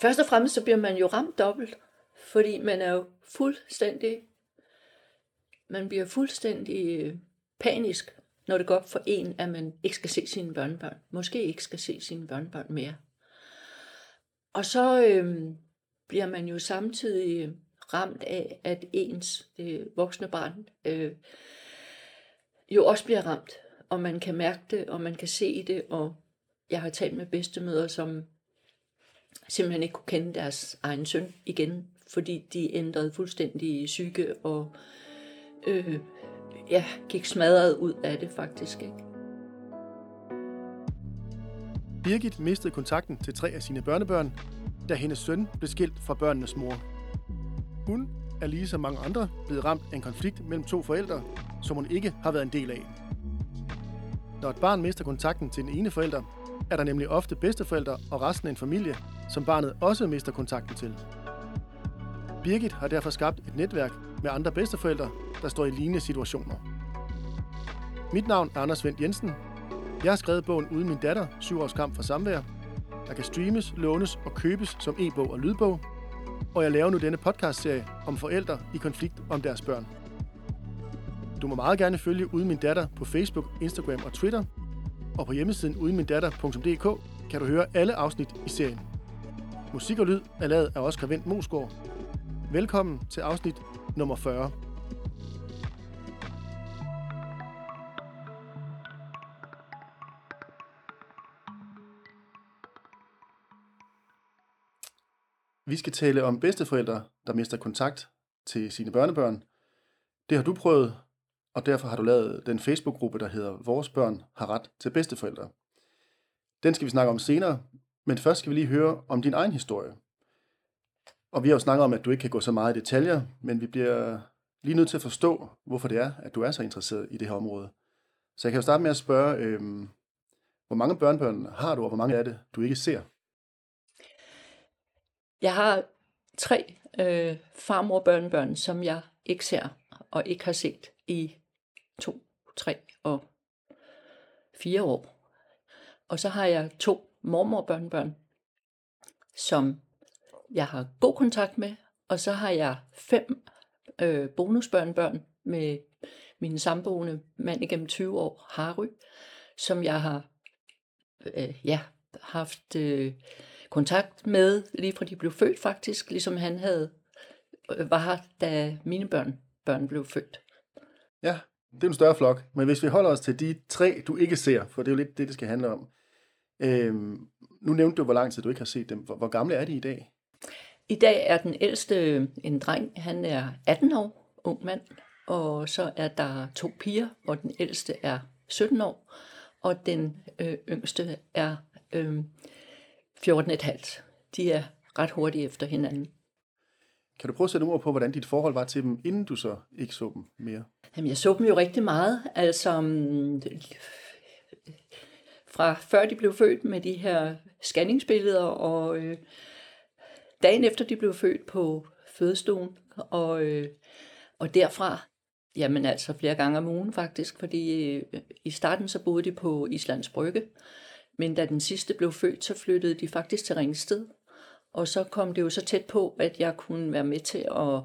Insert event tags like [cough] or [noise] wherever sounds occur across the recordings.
Først og fremmest så bliver man jo ramt dobbelt, fordi man er jo fuldstændig, man bliver fuldstændig øh, panisk, når det går op for en, at man ikke skal se sine børnebørn. Måske ikke skal se sine børnebørn mere. Og så øh, bliver man jo samtidig ramt af, at ens det voksne barn øh, jo også bliver ramt. Og man kan mærke det, og man kan se det, og jeg har talt med bedstemøder, som simpelthen ikke kunne kende deres egen søn igen, fordi de ændrede fuldstændig psyke og øh, ja, gik smadret ud af det faktisk. Ikke? Birgit mistede kontakten til tre af sine børnebørn, da hendes søn blev skilt fra børnenes mor. Hun er lige som mange andre blevet ramt af en konflikt mellem to forældre, som hun ikke har været en del af. Når et barn mister kontakten til den ene forælder, er der nemlig ofte bedsteforældre og resten af en familie, som barnet også mister kontakten til. Birgit har derfor skabt et netværk med andre bedsteforældre, der står i lignende situationer. Mit navn er Anders Vendt Jensen. Jeg har skrevet bogen Uden min datter, 7 års kamp for samvær, der kan streames, lånes og købes som e-bog og lydbog, og jeg laver nu denne podcastserie om forældre i konflikt om deres børn. Du må meget gerne følge Uden min datter på Facebook, Instagram og Twitter, og på hjemmesiden udenmindatter.dk kan du høre alle afsnit i serien. Musik og lyd er lavet af Oscar Vendt Mosgaard. Velkommen til afsnit nummer 40. Vi skal tale om bedsteforældre, der mister kontakt til sine børnebørn. Det har du prøvet, og derfor har du lavet den Facebook-gruppe, der hedder Vores børn har ret til bedsteforældre. Den skal vi snakke om senere, men først skal vi lige høre om din egen historie. Og vi har jo snakket om, at du ikke kan gå så meget i detaljer, men vi bliver lige nødt til at forstå, hvorfor det er, at du er så interesseret i det her område. Så jeg kan jo starte med at spørge, øh, hvor mange børnebørn har du, og hvor mange er det, du ikke ser? Jeg har tre øh, farmor børnebørn, som jeg ikke ser og ikke har set i to, tre og fire år. Og så har jeg to mormor børnebørn, som jeg har god kontakt med, og så har jeg fem øh, bonusbørnebørn med min samboende mand igennem 20 år, Harry, som jeg har øh, ja, haft øh, kontakt med, lige fra de blev født faktisk, ligesom han havde øh, var her, da mine børn, børn blev født. Ja, det er en større flok. Men hvis vi holder os til de tre, du ikke ser, for det er jo lidt det, det skal handle om. Øhm, nu nævnte du, hvor lang tid du ikke har set dem. Hvor, hvor gamle er de i dag? I dag er den ældste en dreng, han er 18 år, ung mand, og så er der to piger, og den ældste er 17 år, og den øh, yngste er øh, 14,5. De er ret hurtigt efter hinanden. Kan du prøve at sætte ord på, hvordan dit forhold var til dem, inden du så ikke så dem mere? Jamen, jeg så dem jo rigtig meget. Altså, mm, fra før de blev født med de her scanningsbilleder, og øh, dagen efter de blev født på fødestuen, og, øh, og derfra, jamen altså flere gange om ugen faktisk, fordi øh, i starten så boede de på Islands Brygge, men da den sidste blev født, så flyttede de faktisk til Ringsted. Og så kom det jo så tæt på, at jeg kunne være med til at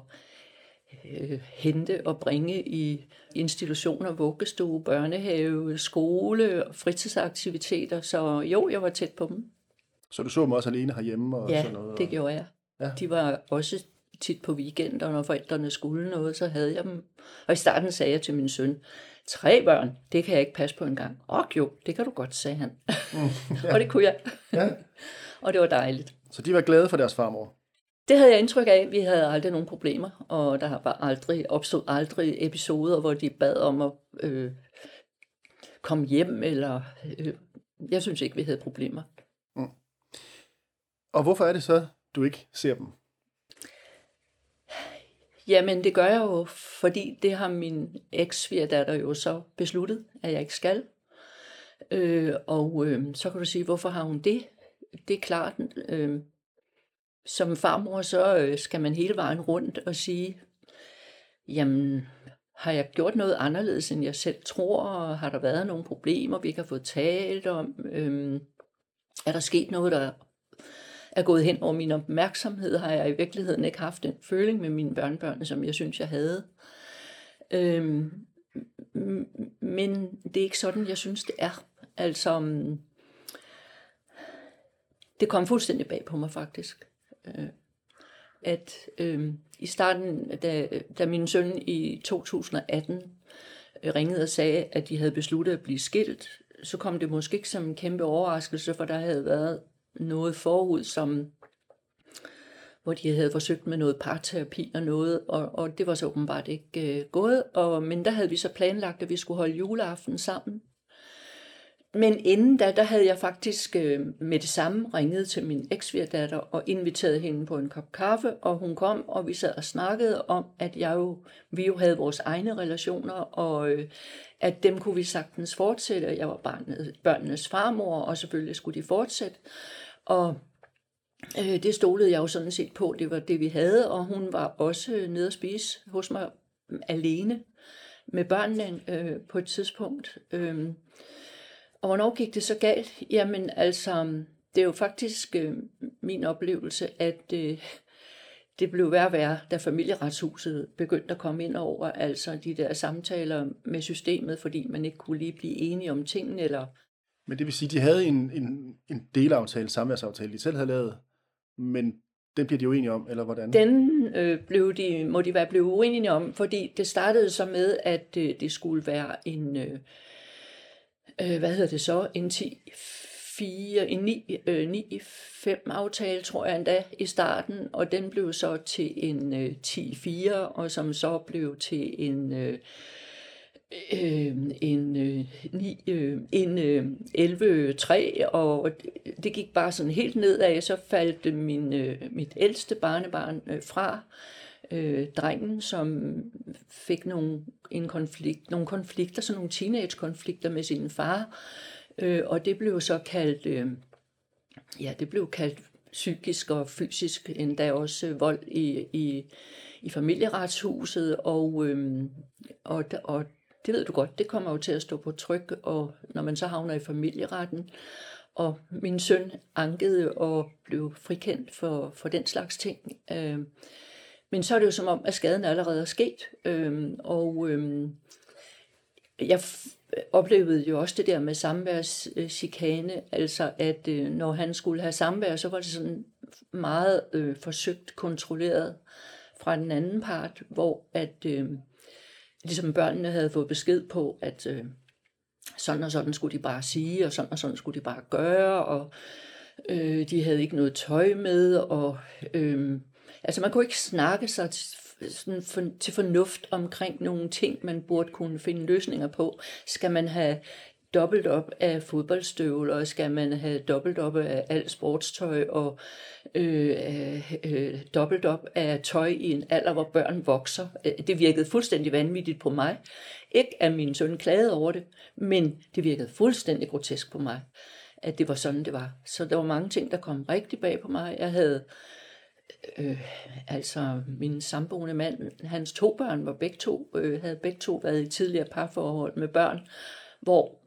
øh, hente og bringe i institutioner, vuggestue, børnehave, skole og fritidsaktiviteter. Så jo, jeg var tæt på dem. Så du så dem også alene herhjemme? Og ja, sådan noget, det gjorde jeg. Ja. De var også tit på weekender, når forældrene skulle noget, så havde jeg dem. Og i starten sagde jeg til min søn, tre børn, det kan jeg ikke passe på en gang. Og jo, det kan du godt, sagde han. Mm, ja. [laughs] og det kunne jeg. ja. [laughs] og det var dejligt. Så de var glade for deres farmor? Det havde jeg indtryk af. Vi havde aldrig nogen problemer, og der var aldrig, opstod aldrig episoder, hvor de bad om at øh, komme hjem, eller øh, jeg synes ikke, vi havde problemer. Mm. Og hvorfor er det så, du ikke ser dem? Jamen, det gør jeg jo, fordi det har min eks datter jo så besluttet, at jeg ikke skal. Øh, og øh, så kan du sige, hvorfor har hun det? Det er klart, øh, som farmor, så øh, skal man hele vejen rundt og sige, jamen, har jeg gjort noget anderledes, end jeg selv tror? Og har der været nogle problemer, vi ikke har fået talt om? Øhm, er der sket noget, der er gået hen over min opmærksomhed, har jeg i virkeligheden ikke haft den føling med mine børnebørn, som jeg synes, jeg havde. Øhm, men det er ikke sådan, jeg synes, det er. Altså, øhm, det kom fuldstændig bag på mig faktisk. Øh, at øh, i starten, da, da min søn i 2018 øh, ringede og sagde, at de havde besluttet at blive skilt, så kom det måske ikke som en kæmpe overraskelse, for der havde været noget forud, som hvor de havde forsøgt med noget parterapi og noget, og, og det var så åbenbart ikke øh, gået. Og, men der havde vi så planlagt, at vi skulle holde juleaften sammen. Men inden da, der havde jeg faktisk øh, med det samme ringet til min eksvigerdatter og inviteret hende på en kop kaffe, og hun kom, og vi sad og snakkede om, at jeg jo, vi jo havde vores egne relationer, og øh, at dem kunne vi sagtens fortsætte. Jeg var barnet, børnenes farmor, og selvfølgelig skulle de fortsætte. Og øh, det stolede jeg jo sådan set på, det var det vi havde, og hun var også nede at spise hos mig alene med børnene øh, på et tidspunkt. Øh, og hvornår gik det så galt? Jamen altså, det er jo faktisk øh, min oplevelse, at øh, det blev værre og værre, da familieretshuset begyndte at komme ind over, altså de der samtaler med systemet, fordi man ikke kunne lige blive enige om tingene. Eller... Men det vil sige, at de havde en, en, en delaftale, samværsaftale, de selv havde lavet, men den bliver de uenige om, eller hvordan? Den øh, blev de, må de være blevet uenige om, fordi det startede så med, at øh, det skulle være en... Øh, øh, hvad hedder det så, en 10, 4, en 9, øh, 9 5 aftale, tror jeg endda, i starten, og den blev så til en øh, 10-4, og som så blev til en øh, øh, en, øh, 9, øh, en øh, 11-3, og det gik bare sådan helt nedad, så faldt min, øh, mit ældste barnebarn øh, fra, øh, drengen, som fik nogle, en konflikt, nogle konflikter, sådan nogle teenage-konflikter med sin far, øh, og det blev så kaldt, øh, ja, det blev kaldt psykisk og fysisk, endda også vold i, i, i familieretshuset, og, øh, og, og det ved du godt, det kommer jo til at stå på tryk, og når man så havner i familieretten, og min søn ankede og blev frikendt for, for den slags ting. Øh, men så er det jo som om, at skaden allerede er sket. Øhm, og øhm, jeg oplevede jo også det der med samværschikane, altså at øh, når han skulle have samvær, så var det sådan meget øh, forsøgt kontrolleret fra den anden part, hvor at øh, ligesom børnene havde fået besked på, at øh, sådan og sådan skulle de bare sige, og sådan og sådan skulle de bare gøre, og øh, de havde ikke noget tøj med, og øh, Altså man kunne ikke snakke sig sådan for, til fornuft omkring nogle ting, man burde kunne finde løsninger på. Skal man have dobbelt op af fodboldstøvler, skal man have dobbelt op af alt sportstøj og øh, øh, dobbelt op af tøj i en alder, hvor børn vokser. Øh, det virkede fuldstændig vanvittigt på mig. Ikke at min søn klagede over det, men det virkede fuldstændig grotesk på mig, at det var sådan, det var. Så der var mange ting, der kom rigtig bag på mig. Jeg havde øh, øh, altså min samboende mand, hans to børn var begge to, øh, havde begge to været i tidligere parforhold med børn, hvor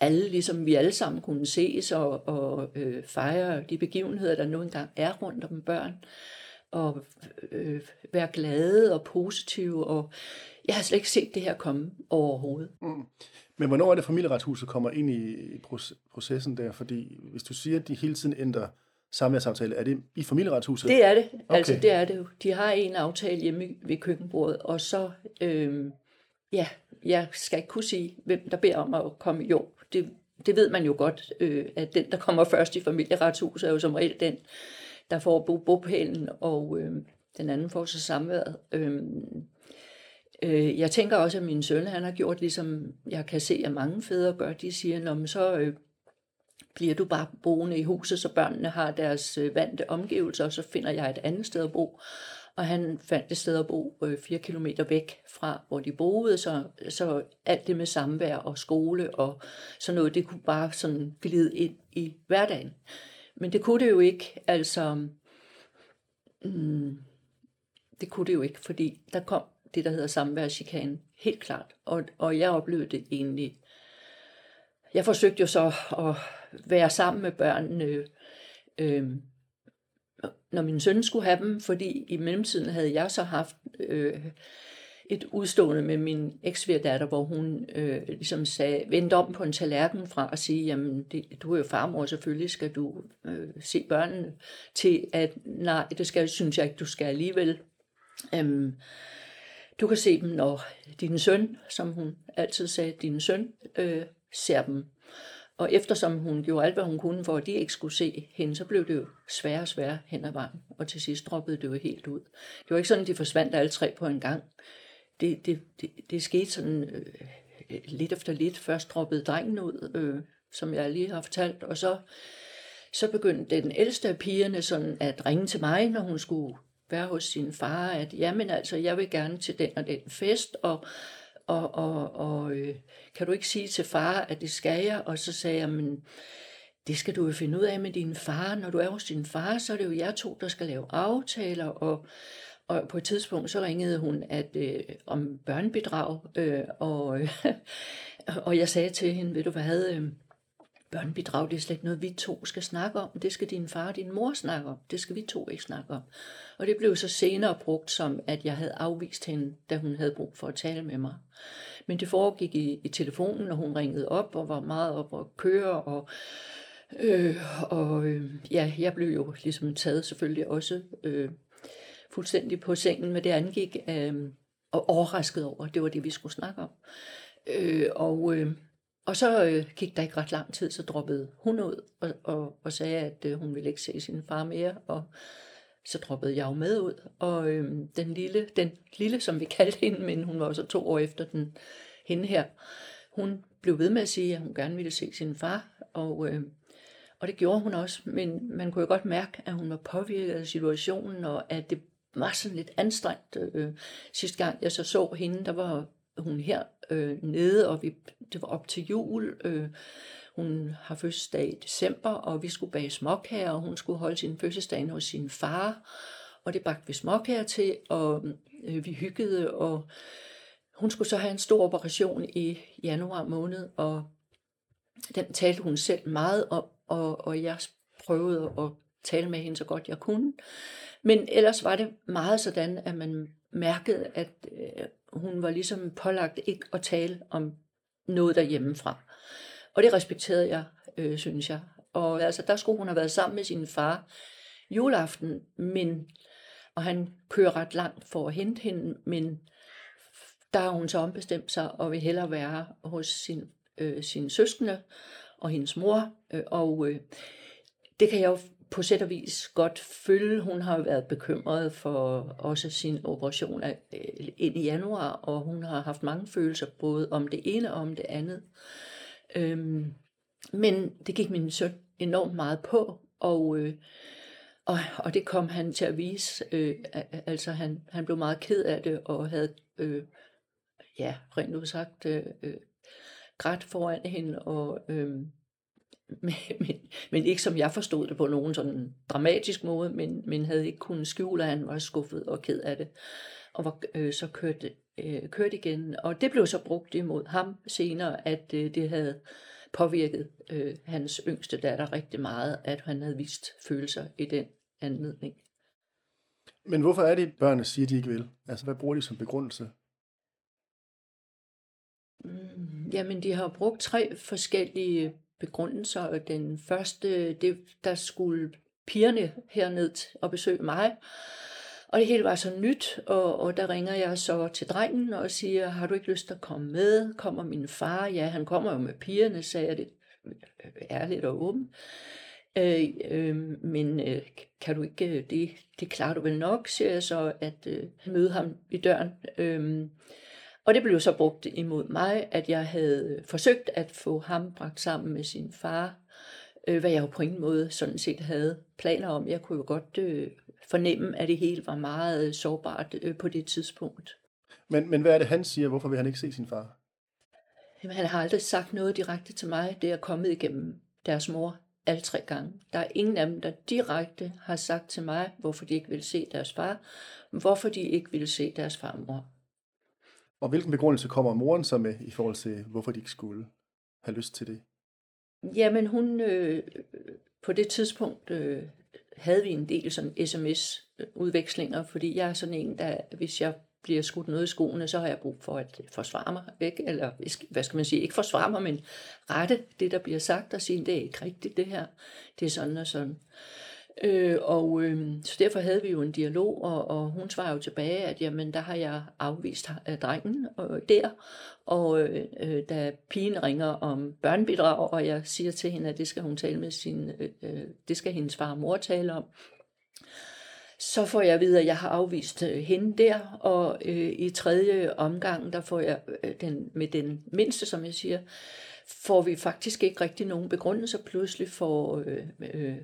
alle, ligesom vi alle sammen kunne ses og, og øh, fejre de begivenheder, der nu engang er rundt om børn, og øh, være glade og positive, og jeg har slet ikke set det her komme overhovedet. Mm. Men hvornår er det, familieretshuset kommer ind i processen der? Fordi hvis du siger, at de hele tiden ændrer samværdsaftale. Er det i familieretshuset? Det er det. Okay. Altså, det er det jo. De har en aftale hjemme ved køkkenbordet, og så, øh, ja, jeg skal ikke kunne sige, hvem der beder om at komme. Jo, det, det ved man jo godt, øh, at den, der kommer først i familieretshuset, er jo som regel den, der får bo bopælen, og øh, den anden får så samværet. Øh, øh, jeg tænker også, at min søn, han har gjort, ligesom jeg kan se, at mange fædre gør, de siger, Nå, så øh, bliver du bare boende i huset, så børnene har deres øh, vante omgivelser, og så finder jeg et andet sted at bo. Og han fandt et sted at bo øh, fire kilometer væk fra, hvor de boede, så, så alt det med samvær og skole og sådan noget, det kunne bare sådan glide ind i hverdagen. Men det kunne det jo ikke, altså, mm, det kunne det jo ikke, fordi der kom det, der hedder samværschikane, helt klart. Og, og jeg oplevede det egentlig. Jeg forsøgte jo så at være sammen med børnene. Øh, øh, når min søn skulle have dem, fordi i mellemtiden havde jeg så haft øh, et udstående med min eksvigerdatter, hvor hun øh, ligesom sagde, vendte om på en tallerken fra at sige, jamen det, du er jo farmor, selvfølgelig skal du øh, se børnene, til at nej, det skal, synes jeg ikke, du skal alligevel. Øhm, du kan se dem, når din søn, som hun altid sagde, din søn øh, ser dem. Og eftersom hun gjorde alt, hvad hun kunne for, at de ikke skulle se hende, så blev det jo sværere og sværere hen ad vejen. Og til sidst droppede det jo helt ud. Det var ikke sådan, at de forsvandt alle tre på en gang. Det, det, det, det skete sådan øh, lidt efter lidt. Først droppede drengen ud, øh, som jeg lige har fortalt, og så, så begyndte den ældste af pigerne sådan at ringe til mig, når hun skulle være hos sin far, at jamen altså, jeg vil gerne til den og den fest, og og, og, og øh, kan du ikke sige til far, at det skal jeg? Og så sagde jeg, men det skal du jo finde ud af med din far. Når du er hos din far, så er det jo jer to, der skal lave aftaler. Og, og på et tidspunkt så ringede hun at øh, om børnebidrag, øh, og, øh, [laughs] og jeg sagde til hende, ved du hvad, øh, børnebidrag, det er slet ikke noget, vi to skal snakke om. Det skal din far og din mor snakke om. Det skal vi to ikke snakke om. Og det blev så senere brugt som, at jeg havde afvist hende, da hun havde brug for at tale med mig. Men det foregik i, i telefonen, og hun ringede op og var meget op og køre. Og, øh, og øh, ja, jeg blev jo ligesom taget selvfølgelig også øh, fuldstændig på sengen, med det angik. Øh, og overrasket over, at det var det, vi skulle snakke om. Øh, og... Øh, og så øh, gik der ikke ret lang tid, så droppede hun ud og, og, og sagde, at øh, hun ville ikke se sin far mere. Og så droppede jeg jo med ud. Og øh, den lille, den lille, som vi kaldte hende, men hun var også to år efter den, hende her, hun blev ved med at sige, at hun gerne ville se sin far. Og, øh, og det gjorde hun også, men man kunne jo godt mærke, at hun var påvirket af situationen, og at det var sådan lidt anstrengt. Øh, sidste gang jeg så så hende, der var hun her øh, nede, og vi, det var op til jul. Øh, hun har fødselsdag i december, og vi skulle bage småkager, og hun skulle holde sin fødselsdag hos sin far. Og det bagte vi småkager til, og øh, vi hyggede, og hun skulle så have en stor operation i januar måned, og den talte hun selv meget om, og, og jeg prøvede at tale med hende så godt jeg kunne. Men ellers var det meget sådan, at man mærkede, at øh, hun var ligesom pålagt ikke at tale om noget derhjemmefra. Og det respekterede jeg, øh, synes jeg. Og altså, der skulle hun have været sammen med sin far juleaften, men, og han kører ret langt for at hente hende, men der har hun så ombestemt sig og vil hellere være hos sin, øh, sine søskende og hendes mor. Øh, og øh, det kan jeg jo på sæt og vis godt følge. Hun har været bekymret for også sin operation øh, ind i januar, og hun har haft mange følelser, både om det ene og om det andet. Øhm, men det gik min søn enormt meget på, og, øh, og, og det kom han til at vise. Øh, altså han, han blev meget ked af det, og havde, øh, ja, rent udsagt, øh, øh, grædt foran hende, og... Øh, [laughs] men, men, men ikke som jeg forstod det på nogen sådan dramatisk måde, men, men havde ikke kunnet skjule, at han var skuffet og ked af det, og var øh, så kørt, øh, kørt igen. Og det blev så brugt imod ham senere, at øh, det havde påvirket øh, hans yngste datter rigtig meget, at han havde vist følelser i den anledning. Men hvorfor er det, børnene siger, de ikke vil? Altså, hvad bruger de som begrundelse? Mm, jamen, de har brugt tre forskellige begrundelser. Den første, det, der skulle pigerne herned og besøge mig, og det hele var så nyt, og, og der ringer jeg så til drengen og siger, har du ikke lyst til at komme med? Kommer min far? Ja, han kommer jo med pigerne, sagde jeg det øh, ærligt og åbent. Øh, øh, men øh, kan du ikke, øh, det, det klarer du vel nok, siger jeg så, at øh, møde ham i døren. Øh, og det blev så brugt imod mig, at jeg havde forsøgt at få ham bragt sammen med sin far, øh, hvad jeg jo på ingen måde sådan set havde planer om. Jeg kunne jo godt øh, fornemme, at det hele var meget sårbart øh, på det tidspunkt. Men, men hvad er det, han siger? Hvorfor vil han ikke se sin far? Jamen, han har aldrig sagt noget direkte til mig. Det er kommet igennem deres mor alle tre gange. Der er ingen af dem, der direkte har sagt til mig, hvorfor de ikke vil se deres far, hvorfor de ikke vil se deres farmor. Og hvilken begrundelse kommer moren så med i forhold til, hvorfor de ikke skulle have lyst til det? Jamen hun, øh, på det tidspunkt, øh, havde vi en del sådan sms-udvekslinger, fordi jeg er sådan en, der hvis jeg bliver skudt noget i skoene, så har jeg brug for at forsvare mig, ikke? eller hvad skal man sige, ikke forsvare mig, men rette det, der bliver sagt, og sige, det er ikke rigtigt det her, det er sådan og sådan. Øh, Øh, og øh, så derfor havde vi jo en dialog, og, og hun svarer jo tilbage, at jamen, der har jeg afvist uh, drengen øh, der, og øh, øh, da pigen ringer om børnebidrag, og jeg siger til hende, at det skal hun tale med sin, øh, øh det skal hendes far og mor tale om, så får jeg at vide, at jeg har afvist hende der, og øh, i tredje omgang, der får jeg øh, den, med den mindste, som jeg siger, får vi faktisk ikke rigtig nogen begrundelse. Pludselig får øh, øh,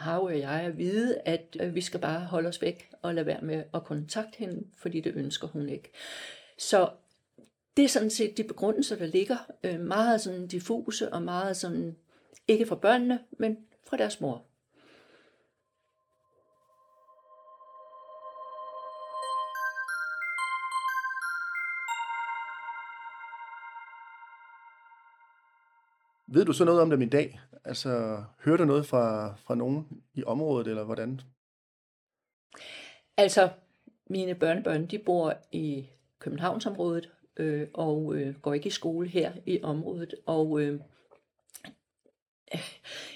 Harve og jeg at vide, at øh, vi skal bare holde os væk og lade være med at kontakte hende, fordi det ønsker hun ikke. Så det er sådan set de begrundelser, der ligger. Øh, meget sådan diffuse og meget sådan, ikke fra børnene, men fra deres mor. Ved du så noget om dem i dag? Altså, hører du noget fra, fra nogen i området, eller hvordan? Altså, mine børnebørn, de bor i Københavnsområdet, øh, og øh, går ikke i skole her i området, og øh,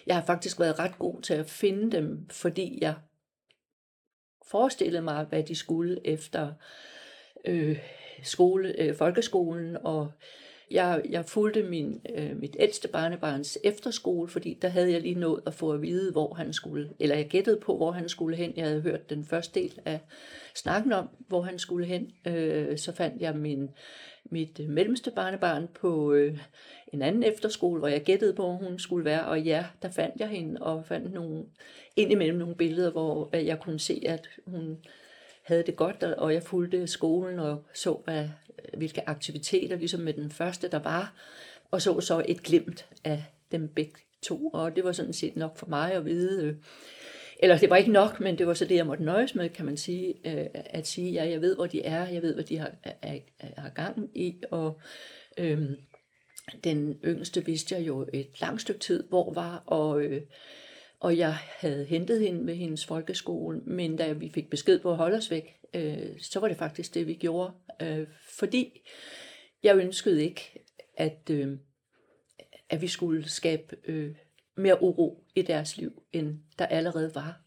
jeg har faktisk været ret god til at finde dem, fordi jeg forestillede mig, hvad de skulle efter øh, skole, øh, folkeskolen, og jeg, jeg fulgte min, øh, mit ældste barnebarns efterskole, fordi der havde jeg lige nået at få at vide, hvor han skulle, eller jeg gættede på, hvor han skulle hen. Jeg havde hørt den første del af snakken om, hvor han skulle hen. Øh, så fandt jeg min, mit øh, mellemste barnebarn på øh, en anden efterskole, hvor jeg gættede på, hvor hun skulle være. Og ja, der fandt jeg hende, og fandt nogle, indimellem nogle billeder, hvor jeg kunne se, at hun havde det godt, og jeg fulgte skolen og så, hvad, Øh, hvilke aktiviteter, ligesom med den første, der var, og så så et glimt af dem begge to, og det var sådan set nok for mig at vide, øh, eller det var ikke nok, men det var så det, jeg måtte nøjes med, kan man sige, øh, at sige, ja, jeg ved, hvor de er, jeg ved, hvad de har, er, er gang i, og øhm, den yngste vidste jeg jo et langt stykke tid, hvor var, og øh, og jeg havde hentet hende ved hendes folkeskole, men da vi fik besked på at holde os væk, øh, så var det faktisk det, vi gjorde. Øh, fordi jeg ønskede ikke, at, øh, at vi skulle skabe øh, mere uro i deres liv, end der allerede var.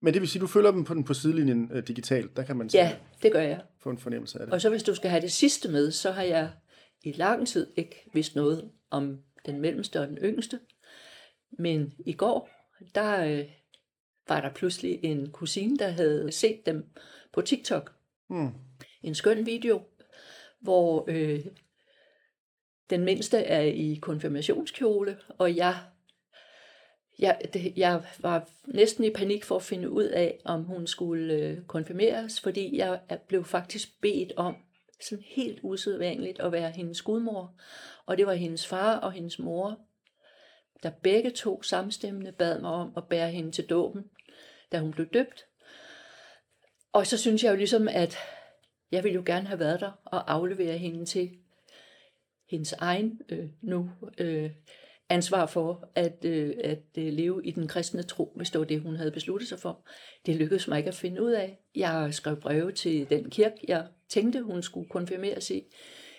Men det vil sige, at du følger dem på, den, på sidelinjen øh, digitalt, der kan man ja, det gør jeg. få en fornemmelse af det. Og så hvis du skal have det sidste med, så har jeg i lang tid ikke vidst noget om den mellemste og den yngste. Men i går, der øh, var der pludselig en kusine, der havde set dem på TikTok. Mm. En skøn video, hvor øh, den mindste er i konfirmationskjole, og jeg, jeg, det, jeg var næsten i panik for at finde ud af, om hun skulle øh, konfirmeres, fordi jeg blev faktisk bedt om, sådan helt usædvanligt, at være hendes gudmor. Og det var hendes far og hendes mor, der begge to samstemmende bad mig om at bære hende til dåben, da hun blev døbt. Og så synes jeg jo ligesom, at jeg ville jo gerne have været der og aflevere hende til hendes egen øh, nu øh, ansvar for at, øh, at øh, leve i den kristne tro, hvis det var det, hun havde besluttet sig for. Det lykkedes mig ikke at finde ud af. Jeg skrev breve til den kirke, jeg tænkte, hun skulle konfirmeres i.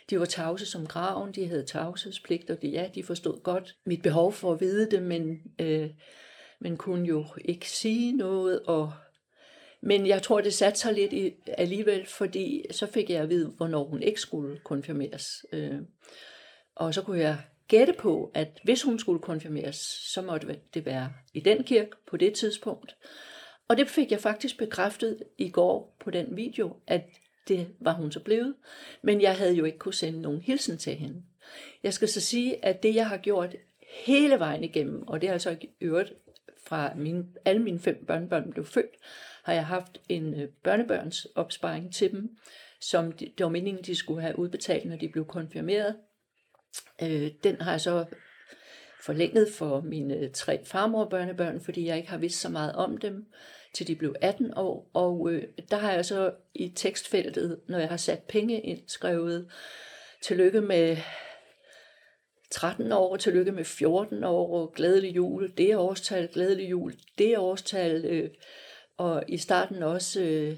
De var tavse som graven, de havde tavshedspligt, og de, ja, de forstod godt mit behov for at vide det, men, øh, men kunne jo ikke sige noget. Og, men jeg tror, det satte sig lidt i, alligevel, fordi så fik jeg at vide, hvornår hun ikke skulle konfirmeres. Øh, og så kunne jeg gætte på, at hvis hun skulle konfirmeres, så måtte det være i den kirke på det tidspunkt. Og det fik jeg faktisk bekræftet i går på den video, at det var hun så blevet. Men jeg havde jo ikke kunne sende nogen hilsen til hende. Jeg skal så sige, at det jeg har gjort hele vejen igennem, og det har jeg så ikke øvrigt fra mine, alle mine fem børnebørn blev født, har jeg haft en øh, børnebørns opsparing til dem, som det var meningen, de skulle have udbetalt, når de blev konfirmeret. Øh, den har jeg så forlænget for mine øh, tre farmor børnebørn, fordi jeg ikke har vidst så meget om dem til de blev 18 år. Og øh, der har jeg så i tekstfeltet, når jeg har sat penge ind, skrevet tillykke med 13 år, tillykke med 14 år, glædelig jul, det er årstal, glædelig jul, det er årstal, øh, og i starten også øh,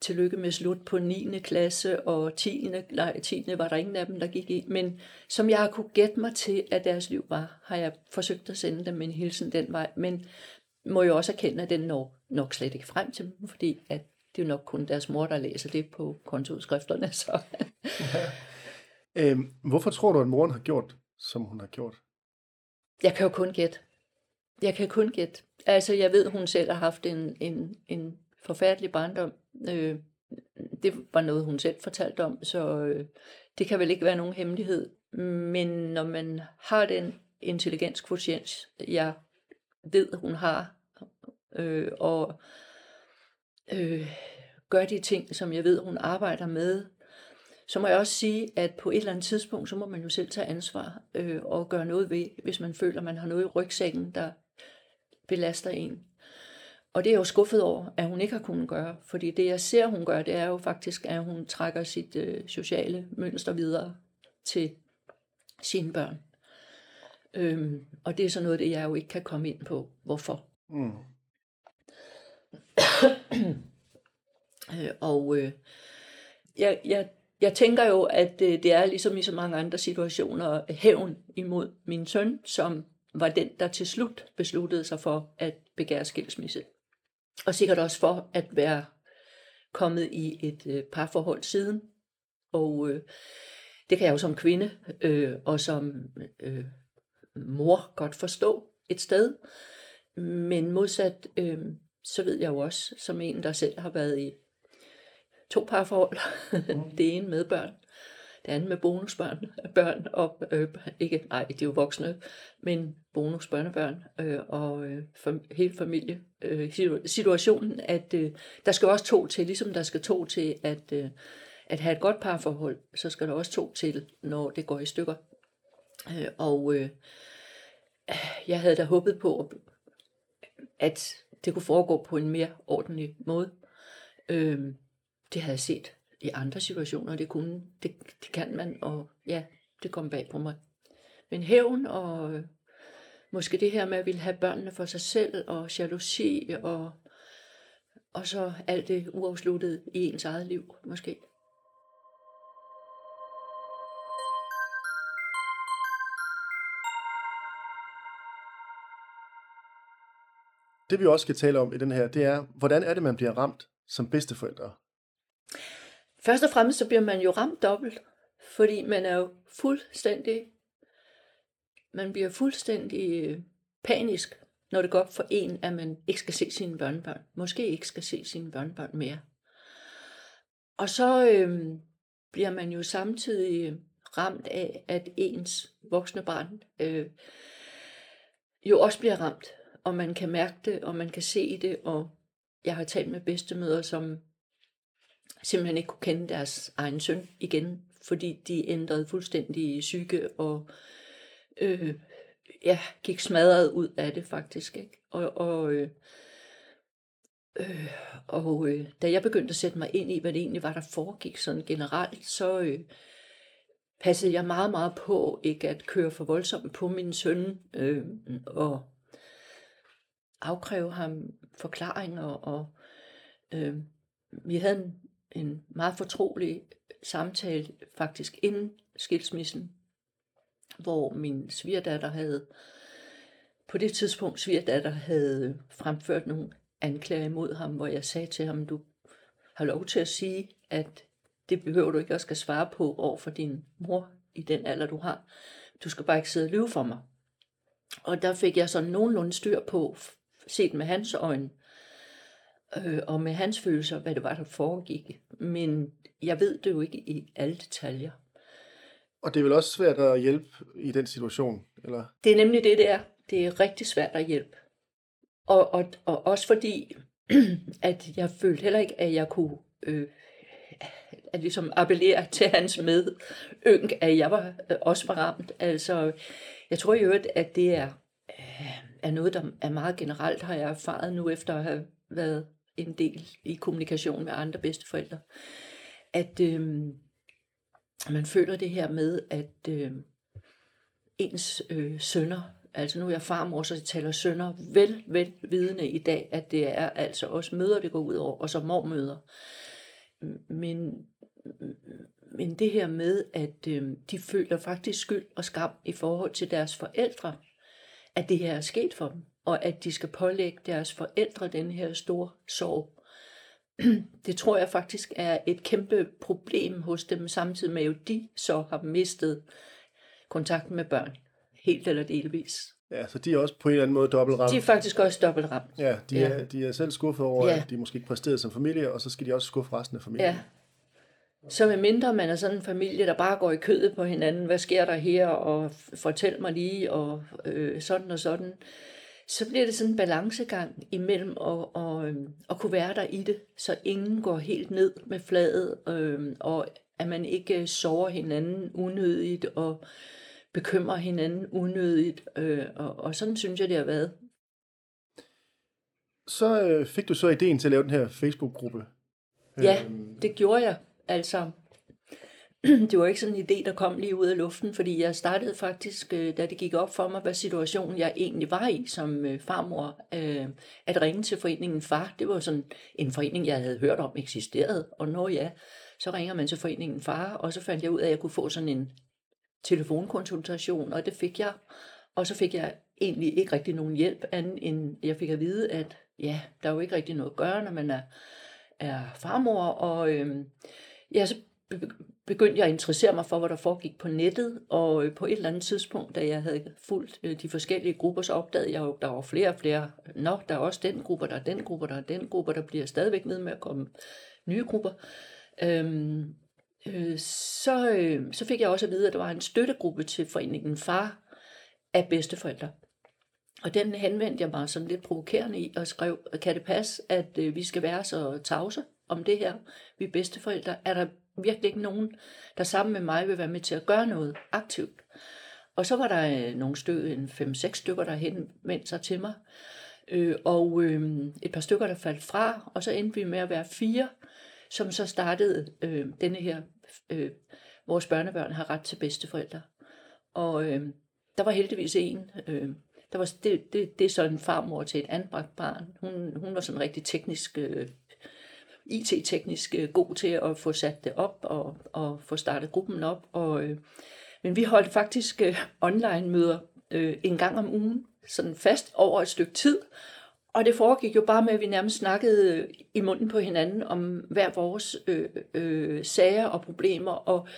tillykke med slut på 9. klasse, og 10. Nej, 10. var der ingen af dem, der gik i, men som jeg har kunne gætte mig til, at deres liv var, har jeg forsøgt at sende dem en hilsen den vej, men må jo også erkende, at den når nok slet ikke frem til dem, fordi at det er jo nok kun deres mor, der læser det på kontoudskrifterne. Så. [laughs] Øhm, hvorfor tror du, at moren har gjort, som hun har gjort? Jeg kan jo kun gætte. Jeg kan kun gætte. Altså, jeg ved, hun selv har haft en, en, en forfærdelig barndom. Øh, det var noget, hun selv fortalte om, så øh, det kan vel ikke være nogen hemmelighed. Men når man har den intelligenskvotient, jeg ved, hun har, øh, og øh, gør de ting, som jeg ved, hun arbejder med, så må jeg også sige, at på et eller andet tidspunkt, så må man jo selv tage ansvar øh, og gøre noget ved, hvis man føler, man har noget i rygsækken, der belaster en. Og det er jeg jo skuffet over, at hun ikke har kunnet gøre, fordi det jeg ser, hun gør, det er jo faktisk, at hun trækker sit øh, sociale mønster videre til sine børn. Øhm, og det er så noget, det jeg jo ikke kan komme ind på, hvorfor. Mm. øh, og øh, jeg, jeg, jeg tænker jo, at øh, det er ligesom i så mange andre situationer hævn imod min søn, som var den, der til slut besluttede sig for at begære skilsmisse. Og sikkert også for at være kommet i et øh, parforhold siden. Og øh, det kan jeg jo som kvinde øh, og som øh, mor godt forstå et sted. Men modsat, øh, så ved jeg jo også, som en, der selv har været i to parforhold, mm. [laughs] det ene med børn, det andet med bonusbørn, børn og, øh, ikke, nej, de er jo voksne, men bonusbørnebørn øh, og øh, for, hele familie. Øh, situationen, at øh, der skal også to til, ligesom der skal to til at, øh, at have et godt parforhold, så skal der også to til, når det går i stykker. Øh, og øh, jeg havde da håbet på, at det kunne foregå på en mere ordentlig måde. Øh, det havde jeg set i andre situationer, det kunne, det, det kan man, og ja, det kom bag på mig. Men hævn og øh, måske det her med at ville have børnene for sig selv, og jalousi, og, og så alt det uafsluttet i ens eget liv, måske. Det vi også skal tale om i den her, det er, hvordan er det, man bliver ramt som bedsteforældre? Først og fremmest så bliver man jo ramt dobbelt, fordi man er jo fuldstændig, man bliver fuldstændig øh, panisk, når det går op for en, at man ikke skal se sine børnebørn. Måske ikke skal se sine børnebørn mere. Og så øh, bliver man jo samtidig øh, ramt af, at ens voksne barn øh, jo også bliver ramt. Og man kan mærke det, og man kan se det, og jeg har talt med bedstemøder, som simpelthen ikke kunne kende deres egen søn igen, fordi de ændrede fuldstændig psyke og øh, ja, gik smadret ud af det faktisk. Ikke? Og, og, øh, øh, og øh, da jeg begyndte at sætte mig ind i, hvad det egentlig var, der foregik sådan generelt, så øh, passede jeg meget, meget på ikke at køre for voldsomt på min søn øh, og afkræve ham forklaringer. Og, øh, vi havde en en meget fortrolig samtale, faktisk inden skilsmissen, hvor min svigerdatter havde, på det tidspunkt svigerdatter havde fremført nogle anklager imod ham, hvor jeg sagde til ham, du har lov til at sige, at det behøver du ikke at skal svare på over for din mor i den alder, du har. Du skal bare ikke sidde og lyve for mig. Og der fik jeg sådan nogenlunde styr på, set med hans øjne, øh, og med hans følelser, hvad det var, der foregik. Men jeg ved det jo ikke i alle detaljer. Og det er vel også svært at hjælpe i den situation, eller? Det er nemlig det, det er. Det er rigtig svært at hjælpe. Og, og, og også fordi, [clears throat] at jeg følte heller ikke, at jeg kunne øh, at ligesom appellere til hans med ynk, at jeg var, øh, også var ramt. Altså, jeg tror jo, at det er, er noget, der er meget generelt, har jeg erfaret nu, efter at have været en del i kommunikation med andre bedsteforældre, at øh, man føler det her med, at øh, ens øh, sønner, altså nu er jeg farmor, så jeg taler sønner, vel, vel vidende i dag, at det er altså også møder, det går ud over, og så mormøder. Men, men det her med, at øh, de føler faktisk skyld og skam i forhold til deres forældre, at det her er sket for dem, og at de skal pålægge deres forældre den her store sorg. [clears throat] Det tror jeg faktisk er et kæmpe problem hos dem, samtidig med at de så har mistet kontakten med børn, helt eller delvis. Ja, så de er også på en eller anden måde dobbeltramt. De er faktisk også dobbeltramt. Ja, de, Ja. Er, de er selv skuffet over, Ja. at de måske ikke præsterede som familie, og så skal de også skuffe resten af familien. Ja. Så med mindre man er sådan en familie, der bare går i kødet på hinanden, hvad sker der her, og fortæl mig lige, og øh, sådan og sådan, så bliver det sådan en balancegang imellem at, og, øh, at kunne være der i det, så ingen går helt ned med fladet, øh, og at man ikke sover hinanden unødigt, og bekymrer hinanden unødigt, øh, og, og sådan synes jeg, det har været. Så øh, fik du så ideen til at lave den her Facebook-gruppe. Ja, Øhm, det gjorde jeg. Altså, [clears throat] det var ikke sådan en idé, der kom lige ud af luften, fordi jeg startede faktisk, øh, da det gik op for mig, hvad situationen jeg egentlig var i som øh, farmor, øh, at ringe til foreningen Far. Det var sådan en forening, jeg havde hørt om eksisterede, og når ja, så ringer man til foreningen Far, og så fandt jeg ud af, at jeg kunne få sådan en telefonkonsultation, og det fik jeg. Og så fik jeg egentlig ikke rigtig nogen hjælp, anden end jeg fik at vide, at ja, der er jo ikke rigtig noget at gøre, når man er, er farmor, og Øh, ja, så begyndte jeg at interessere mig for, hvad der foregik på nettet, og øh, på et eller andet tidspunkt, da jeg havde fulgt øh, de forskellige grupper, så opdagede jeg jo, der var flere og flere. Nå, der er også den gruppe, der er den gruppe, der er den gruppe, der bliver stadigvæk ved med at komme nye grupper. Øhm, øh, så, øh, så fik jeg også at vide, at der var en støttegruppe til foreningen Far af bedsteforældre. Og den henvendte jeg mig sådan lidt provokerende i og skrev, kan det passe, at øh, vi skal være så tavse om det her? Vi er bedsteforældre. Er der virkelig ikke nogen, der sammen med mig vil være med til at gøre noget aktivt? Og så var der øh, nogle stykker, en 5-6 stykker, der henvendte sig til mig. Øh, og øh, et par stykker, der faldt fra, og så endte vi med at være fire, som så startede øh, denne her, øh, vores børnebørn har ret til bedsteforældre. Og øh, der var heldigvis en, øh, der var, det, det, det er sådan en farmor til et anbragt barn. Hun, hun var sådan rigtig teknisk, øh, IT-teknisk øh, god til at få sat det op og, og få startet gruppen op. Og, øh, men vi holdt faktisk øh, online-møder øh, en gang om ugen, sådan fast over et stykke tid. Og det foregik jo bare med, at vi nærmest snakkede øh, i munden på hinanden om hver vores øh, øh, sager og problemer. Og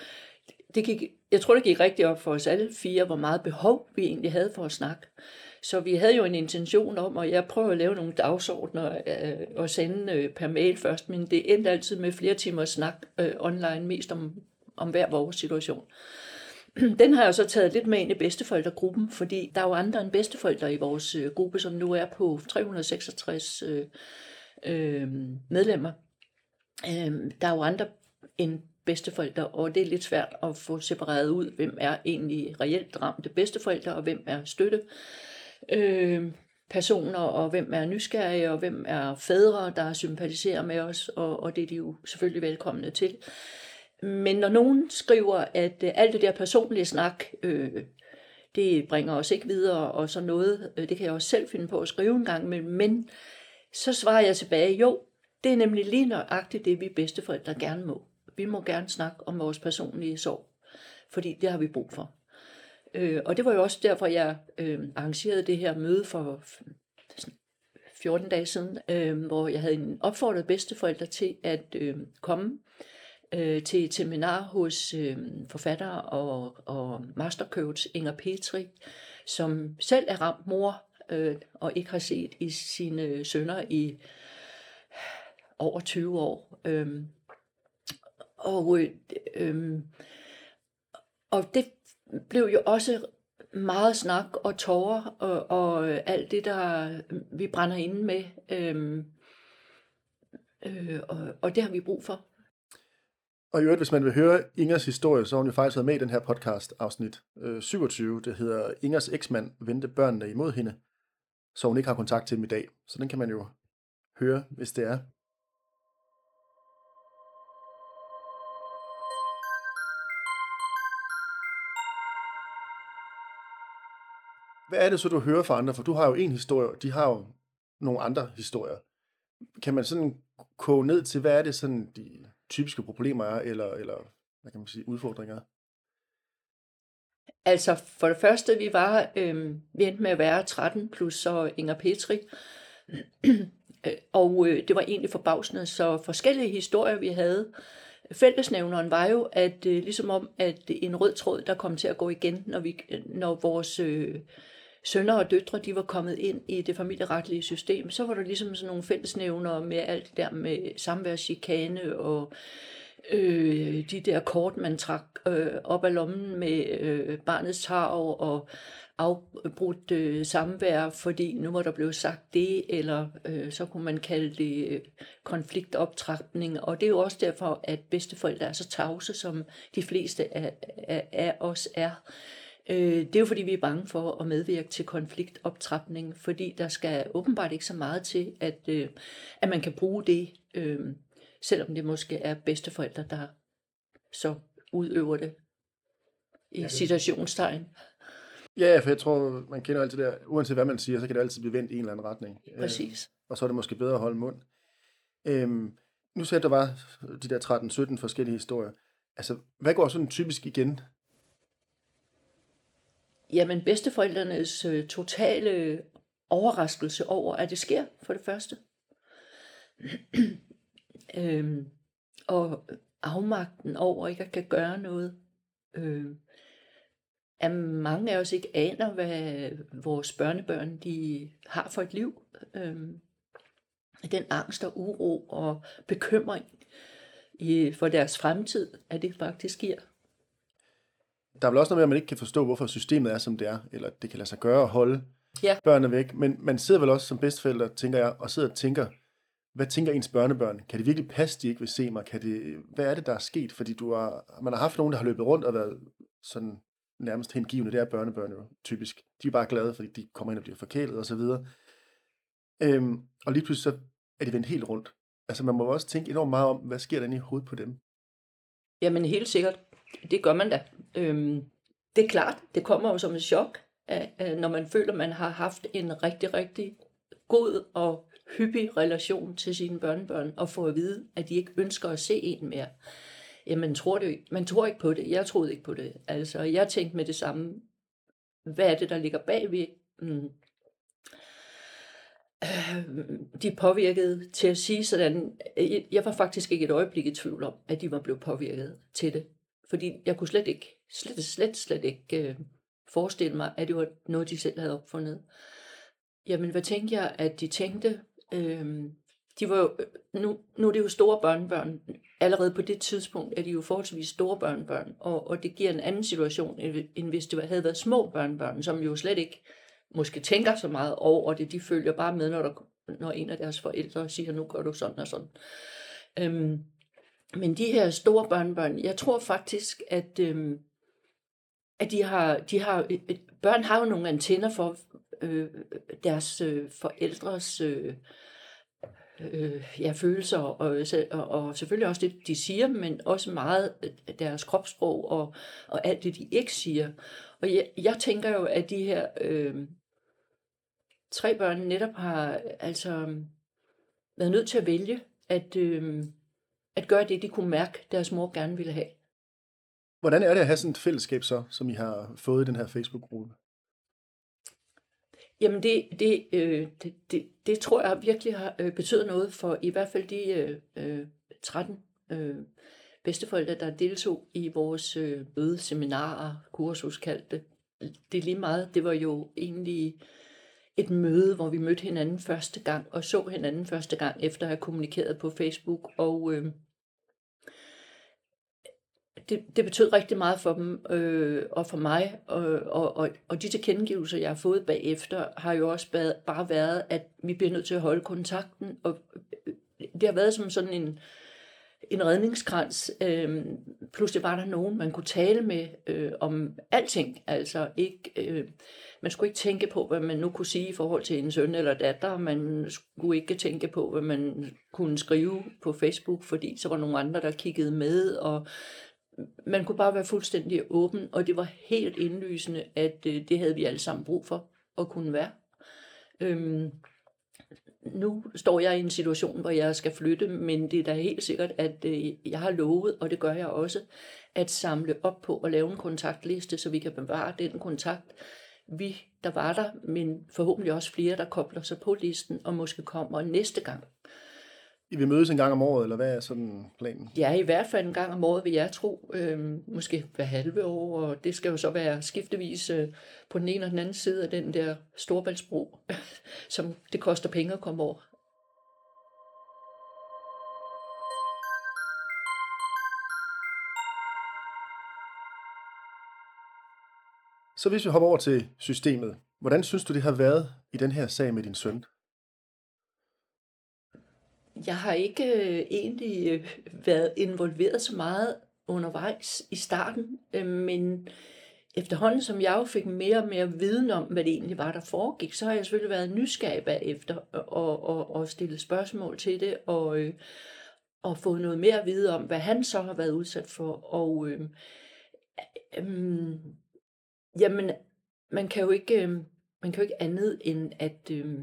det gik, jeg tror, det gik rigtig op for os alle fire, hvor meget behov vi egentlig havde for at snakke. Så vi havde jo en intention om, og jeg prøver at lave nogle dagsordner øh, og sende øh, per mail først, men det endte altid med flere timer snak øh, online, mest om, om hver vores situation. [clears throat] Den har jeg så taget lidt med ind i bedsteforældregruppen, fordi der er jo andre end bedsteforældre i vores øh, gruppe, som nu er på 366 øh, øh, medlemmer. Øh, der er jo andre end bedsteforældre, og det er lidt svært at få separeret ud, hvem er egentlig reelt ramte bedsteforældre, og hvem er støtte øh, Øh, personer, og hvem er nysgerrige, og hvem er fædre, der sympatiserer med os, og, og det er de jo selvfølgelig velkomne til. Men når nogen skriver, at øh, alt det der personlige snak, øh, det bringer os ikke videre, og så noget, øh, det kan jeg også selv finde på at skrive en gang imellem, men så svarer jeg tilbage, jo, det er nemlig lige nøjagtigt det, vi bedsteforældre gerne må. Vi må gerne snakke om vores personlige sorg, fordi det har vi brug for. Øh, og det var jo også derfor, jeg øh, arrangerede det her møde for sådan 14 dage siden, øh, hvor jeg havde en opfordret bedsteforældre til at øh, komme øh, til et seminar hos øh, forfatter og, og mastercoach Inger Petri, som selv er ramt mor øh, og ikke har set i sine sønner i over 20 år. Øh, og, øh, øh, og det blev jo også meget snak og tårer og, og alt det, der vi brænder inde med. Øhm, øh, og, og det har vi brug for. Og i øvrigt, hvis man vil høre Ingers historie, så har hun jo faktisk været med i den her podcast, afsnit øh, 27. Det hedder Ingers eksmand vendte børnene imod hende, så hun ikke har kontakt til dem i dag. Så den kan man jo høre, hvis det er. Hvad er det så, du hører fra andre? For du har jo en historie, og de har jo nogle andre historier. Kan man sådan koge ned til, hvad er det sådan, de typiske problemer er, eller, eller hvad kan man sige, udfordringer? Altså for det første, vi var, øh, vi endte med at være 13 plus så Inger Petri, øh, og øh, det var egentlig forbavsende, så forskellige historier vi havde. Fællesnævneren var jo, at øh, ligesom om, at en rød tråd, der kom til at gå igen, når, vi, når vores øh, sønner og døtre, de var kommet ind i det familieretlige system, så var der ligesom sådan nogle fællesnævner med alt det der med samværschikane og øh, de der kort, man trak øh, op af lommen med øh, barnets tarv og afbrudt øh, samvær, fordi nu var der blevet sagt det, eller øh, så kunne man kalde det øh, konfliktoptrapning. Og det er jo også derfor, at bedsteforældre er så tavse, som de fleste af, af, af os er. Øh, det er jo fordi, vi er bange for at medvirke til konfliktoptrapning, fordi der skal åbenbart ikke så meget til, at, øh, at man kan bruge det, øh, selvom det måske er bedsteforældre, der så udøver det i ja, situationstegn. Ja, for jeg tror, man kender altid der, uanset hvad man siger, så kan det altid blive vendt i en eller anden retning. Præcis. Øh, og så er det måske bedre at holde mund. Øhm, nu sagde der var de der 13-17 forskellige historier. Altså, hvad går sådan typisk igen? Jamen, bedsteforældrenes øh, totale overraskelse over, at det sker, for det første. [clears throat] øhm, og afmagten over ikke at kan gøre noget. Øhm, at mange af os ikke aner, hvad vores børnebørn de har for et liv. Øhm, den angst og uro og bekymring i, for deres fremtid, at det faktisk giver. Der er vel også noget med, at man ikke kan forstå, hvorfor systemet er, som det er, eller det kan lade sig gøre at holde ja. børnene væk. Men man sidder vel også som bedsteforældre, tænker jeg, og sidder og tænker, hvad tænker ens børnebørn? Kan det virkelig passe, de ikke vil se mig? Kan det, hvad er det, der er sket? Fordi du har, man har haft nogen, der har løbet rundt og været sådan nærmest hengivende. Det er børnebørn jo typisk. De er bare glade, fordi de kommer ind og bliver forkælet og så videre. Øhm, og lige pludselig så er de vendt helt rundt. Altså man må også tænke enormt meget om, hvad sker der inde i hovedet på dem? Jamen helt sikkert. Det gør man da. Øhm, det er klart, det kommer jo som et chok, at, at når man føler, at man har haft en rigtig, rigtig god og hyppig relation til sine børnebørn, og får at vide, at de ikke ønsker at se en mere. Jamen, tror det, man tror ikke på det. Jeg troede ikke på det. Altså, jeg tænkte med det samme. Hvad er det, der ligger bagved? Mm. Øh, de påvirkede til at sige sådan, jeg var faktisk ikke et øjeblik i tvivl om, at de var blevet påvirket til det. Fordi jeg kunne slet ikke, slet, slet, slet ikke øh, forestille mig, at det var noget, de selv havde opfundet. Jamen, hvad tænkte jeg, at de tænkte? Øh, de var jo, øh, nu, nu er det jo store børnebørn. Allerede på det tidspunkt er de jo forholdsvis store børnebørn, og, og det giver en anden situation, end hvis det havde været små børnebørn, som jo slet ikke måske tænker så meget over det. De følger bare med, når, der, når en af deres forældre siger, nu gør du sådan og sådan. Øhm, men de her store børnebørn, jeg tror faktisk, at, øh, at de har, de har, øh, øh, børn har jo nogle antenner for øh, deres øh, forældres øh, øh, ja, følelser, og, øh, og, og selvfølgelig også det, de siger, men også meget deres kropssprog og, og alt det, de ikke siger. Og jeg, jeg tænker jo, at de her øh, tre børn netop har altså været nødt til at vælge at, øh, at gøre det, de kunne mærke, deres mor gerne ville have. Hvordan er det at have sådan et fællesskab så, som I har fået i den her Facebook-gruppe? Jamen det, det, øh, det, det, det tror jeg virkelig har øh, betydet noget for i hvert fald de øh, øh, 13 øh, bedsteforældre, der deltog i vores øh, mødeseminarer, kursus kaldte det. Det er lige meget, det var jo egentlig et møde, hvor vi mødte hinanden første gang og så hinanden første gang efter at have kommunikeret på Facebook. Og øh, det, det betød rigtig meget for dem øh, og for mig, og, og, og, og de tilkendegivelser, jeg har fået bagefter, har jo også bad, bare været, at vi bliver nødt til at holde kontakten, og øh, det har været som sådan en, en redningskrans. Øh, pludselig var der nogen, man kunne tale med øh, om alting, altså ikke... Øh, man skulle ikke tænke på, hvad man nu kunne sige i forhold til en søn eller datter. Man skulle ikke tænke på, hvad man kunne skrive på Facebook, fordi så var nogle andre, der kiggede med, og man kunne bare være fuldstændig åben, og det var helt indlysende, at øh, det havde vi alle sammen brug for. at kunne være. Øhm, nu står jeg i en situation, hvor jeg skal flytte, men det er da helt sikkert, at øh, jeg har lovet, og det gør jeg også, at samle op på og lave en kontaktliste, så vi kan bevare den kontakt, vi der var der, men forhåbentlig også flere, der kobler sig på listen og måske kommer næste gang. I vil mødes en gang om året, eller hvad er sådan planen? Ja, i hvert fald en gang om året vil jeg tro, øh, måske hver halve år, og det skal jo så være skiftevis øh, på den ene og den anden side af den der storvalgsbro, [laughs] som det koster penge at komme over. Så hvis vi hopper over til systemet, hvordan synes du, det har været i den her sag med din søn? Jeg har ikke øh, egentlig øh, været involveret så meget undervejs i starten, øh, men efterhånden som jeg jo fik mere og mere viden om, hvad det egentlig var, der foregik, så har jeg selvfølgelig været nysgerrig bagefter og, og, og stillet spørgsmål til det, og, øh, og fået noget mere at vide om, hvad han så har været udsat for. Og øh, øh, jamen, man kan jo ikke, øh, man kan jo ikke andet end at øh,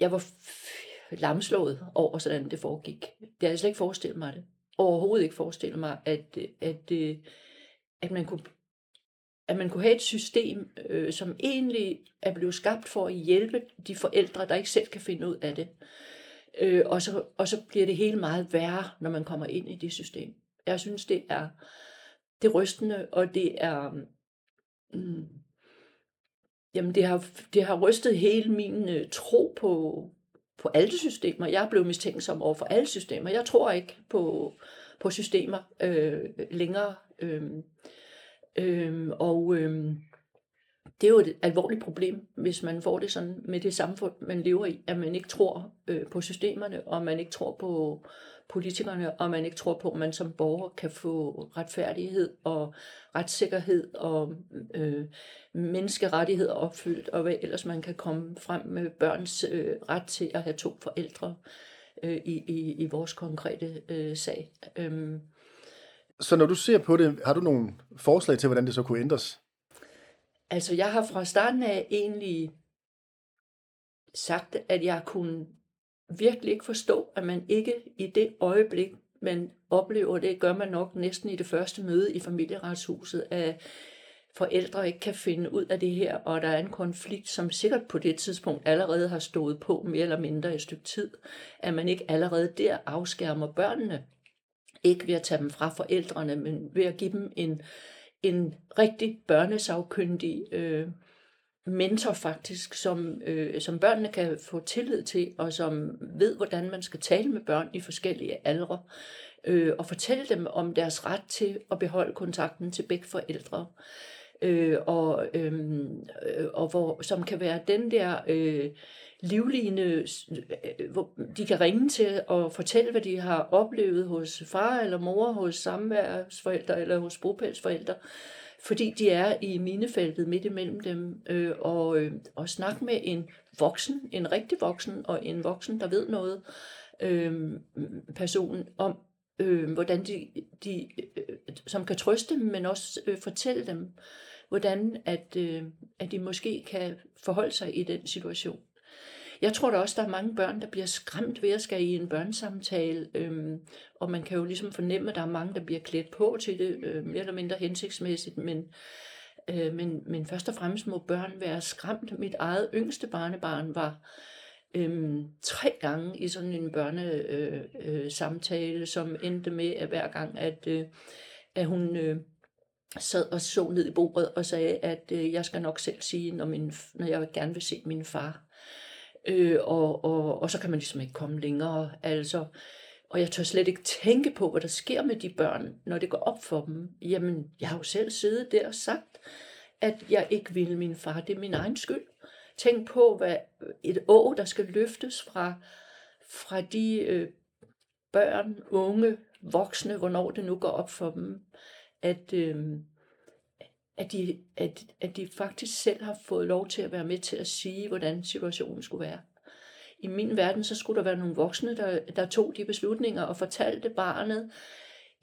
jeg var f- lamslået over, sådan det foregik. Det har jeg slet ikke forestillet mig det. Overhovedet ikke forestillet mig, at, at, øh, at man kunne at man kunne have et system, øh, som egentlig er blevet skabt for at hjælpe de forældre, der ikke selv kan finde ud af det. Øh, og, så, og så bliver det hele meget værre, når man kommer ind i det system. Jeg synes, det er, det er rystende, og det er... Mm, jamen, det har, det har rystet hele min øh, tro på, på alle systemer. Jeg er blevet mistænksom over for alle systemer. Jeg tror ikke på, på systemer øh, længere. Øh, øh, og øh, det er jo et alvorligt problem, hvis man får det sådan med det samfund, man lever i, at man ikke tror øh, på systemerne, og man ikke tror på politikerne, og man ikke tror på, at man som borger kan få retfærdighed og retssikkerhed og øh, menneskerettigheder opfyldt, og hvad ellers man kan komme frem med børns øh, ret til at have to forældre øh, i, i, i vores konkrete øh, sag. Øhm, Så når du ser på det, har du nogle forslag til, hvordan det så kunne ændres? Altså, jeg har fra starten af egentlig sagt, at jeg kunne virkelig ikke forstå, at man ikke i det øjeblik, man oplever det, gør man nok næsten i det første møde i familieretshuset, at forældre ikke kan finde ud af det her, og der er en konflikt, som sikkert på det tidspunkt allerede har stået på mere eller mindre et stykke tid, at man ikke allerede der afskærmer børnene, ikke ved at tage dem fra forældrene, men ved at give dem en, en rigtig børnesagkyndig øh, mentor faktisk, som, øh, som børnene kan få tillid til, og som ved, hvordan man skal tale med børn i forskellige aldre, øh, og fortælle dem om deres ret til at beholde kontakten til begge forældre. Øh, og, øhm, øh, og hvor, som kan være den der øh, livline, øh, hvor de kan ringe til og fortælle, hvad de har oplevet hos far eller mor, hos samværsforældre eller hos bopælsforældre, fordi de er i minefeltet midt imellem dem, øh, og, øh, og snakke med en voksen, en rigtig voksen, og en voksen, der ved noget, øh, person om, øh, hvordan de, de øh, som kan trøste dem, men også øh, fortælle dem, hvordan at, øh, at de måske kan forholde sig i den situation. Jeg tror da også, der er mange børn, der bliver skræmt ved at skal i en børnesamtale, øhm, og man kan jo ligesom fornemme, at der er mange, der bliver klædt på til det, øh, mere eller mindre hensigtsmæssigt, men, øh, men, men først og fremmest må børn være skræmt. Mit eget yngste barnebarn var øhm, tre gange i sådan en børnesamtale, øh, øh, samtale, som endte med, at hver gang, at, øh, at hun... Øh, sad og så ned i bordet og sagde, at øh, jeg skal nok selv sige, når, min, når jeg gerne vil se min far. Øh, og, og, og så kan man ligesom ikke komme længere. Altså, og jeg tør slet ikke tænke på, hvad der sker med de børn, når det går op for dem. Jamen, jeg har jo selv siddet der og sagt, at jeg ikke vil min far. Det er min egen skyld. Tænk på, hvad et å, der skal løftes fra, fra de øh, børn, unge, voksne, hvornår det nu går op for dem, at, øh, at, de, at, at de faktisk selv har fået lov til at være med til at sige, hvordan situationen skulle være. I min verden, så skulle der være nogle voksne, der, der tog de beslutninger og fortalte barnet,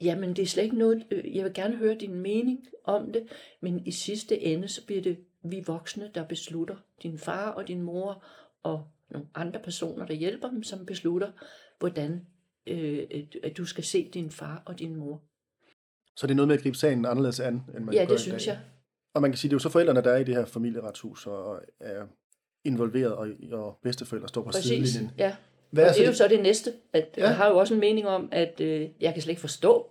jamen det er slet ikke noget, øh, jeg vil gerne høre din mening om det, men i sidste ende, så bliver det vi voksne, der beslutter. Din far og din mor og nogle andre personer, der hjælper dem, som beslutter, hvordan øh, at du skal se din far og din mor. Så det er noget med at gribe sagen anderledes an, end man Ja, gør det i synes dag. jeg. Og man kan sige, det er jo så forældrene, der er i det her familieretshus og er involveret, og, og bedsteforældre står på Præcis, sidelinjen. ja. Hvad og er det er jo så det næste. At ja. Jeg har jo også en mening om, at øh, jeg kan slet ikke forstå,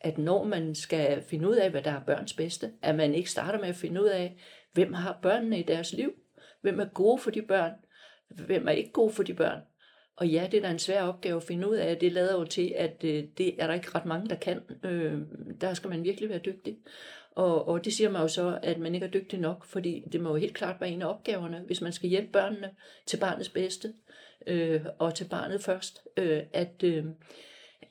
at når man skal finde ud af, hvad der er børns bedste, at man ikke starter med at finde ud af, hvem har børnene i deres liv, hvem er gode for de børn, hvem er ikke gode for de børn. Og ja, det er da en svær opgave at finde ud af. Det lader jo til, at øh, det er der ikke ret mange, der kan. Øh, der skal man virkelig være dygtig. Og, og det siger man jo så, at man ikke er dygtig nok, fordi det må jo helt klart være en af opgaverne, hvis man skal hjælpe børnene til barnets bedste, øh, og til barnet først, øh, at, øh,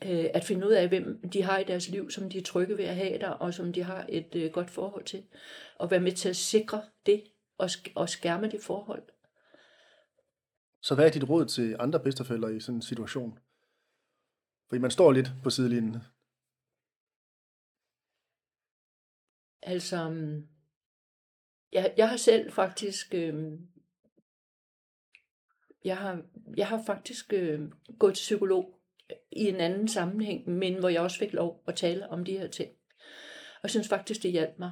øh, at finde ud af, hvem de har i deres liv, som de er trygge ved at have der, og som de har et øh, godt forhold til. Og være med til at sikre det, og, sk- og skærme det forhold. Så hvad er dit råd til andre bedstefælder i sådan en situation? Fordi man står lidt på sidelinjen. Altså, mm, jeg, jeg har selv faktisk, øh, jeg har, jeg har faktisk øh, gået til psykolog øh, i en anden sammenhæng, men hvor jeg også fik lov at tale om de her ting. Og jeg synes faktisk, det hjalp mig.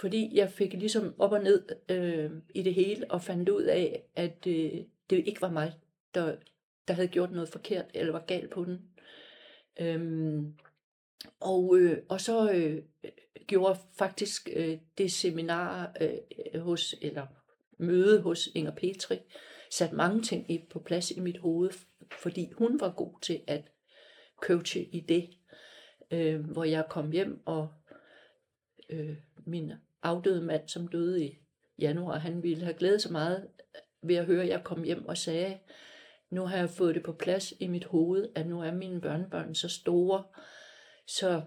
Fordi jeg fik ligesom op og ned øh, i det hele, og fandt ud af, at øh, det ikke var mig, der, der havde gjort noget forkert, eller var gal på den. Øhm, og, øh, og så øh, gjorde faktisk øh, det seminar øh, hos, eller møde hos Inger Petri, sat mange ting i, på plads i mit hoved, fordi hun var god til at coache i det, øh, hvor jeg kom hjem, og øh, min afdøde mand, som døde i januar, han ville have glædet sig meget ved at høre, at jeg kom hjem og sagde, nu har jeg fået det på plads i mit hoved, at nu er mine børnebørn så store, så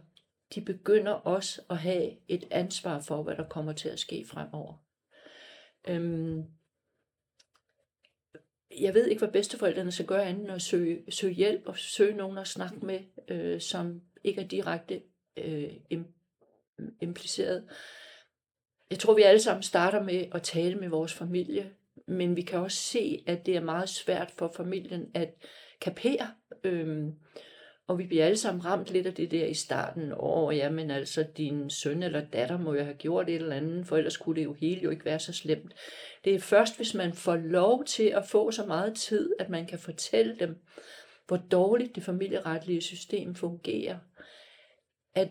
de begynder også at have et ansvar for, hvad der kommer til at ske fremover. Øhm, jeg ved ikke, hvad bedsteforældrene skal gøre andet end at søge, søge hjælp og søge nogen at snakke med, øh, som ikke er direkte øh, impliceret. Jeg tror, vi alle sammen starter med at tale med vores familie, men vi kan også se, at det er meget svært for familien at kapere. Øhm, og vi bliver alle sammen ramt lidt af det der i starten. Åh, ja, men altså, din søn eller datter må jo have gjort et eller andet, for ellers kunne det jo hele jo ikke være så slemt. Det er først, hvis man får lov til at få så meget tid, at man kan fortælle dem, hvor dårligt det familieretlige system fungerer, at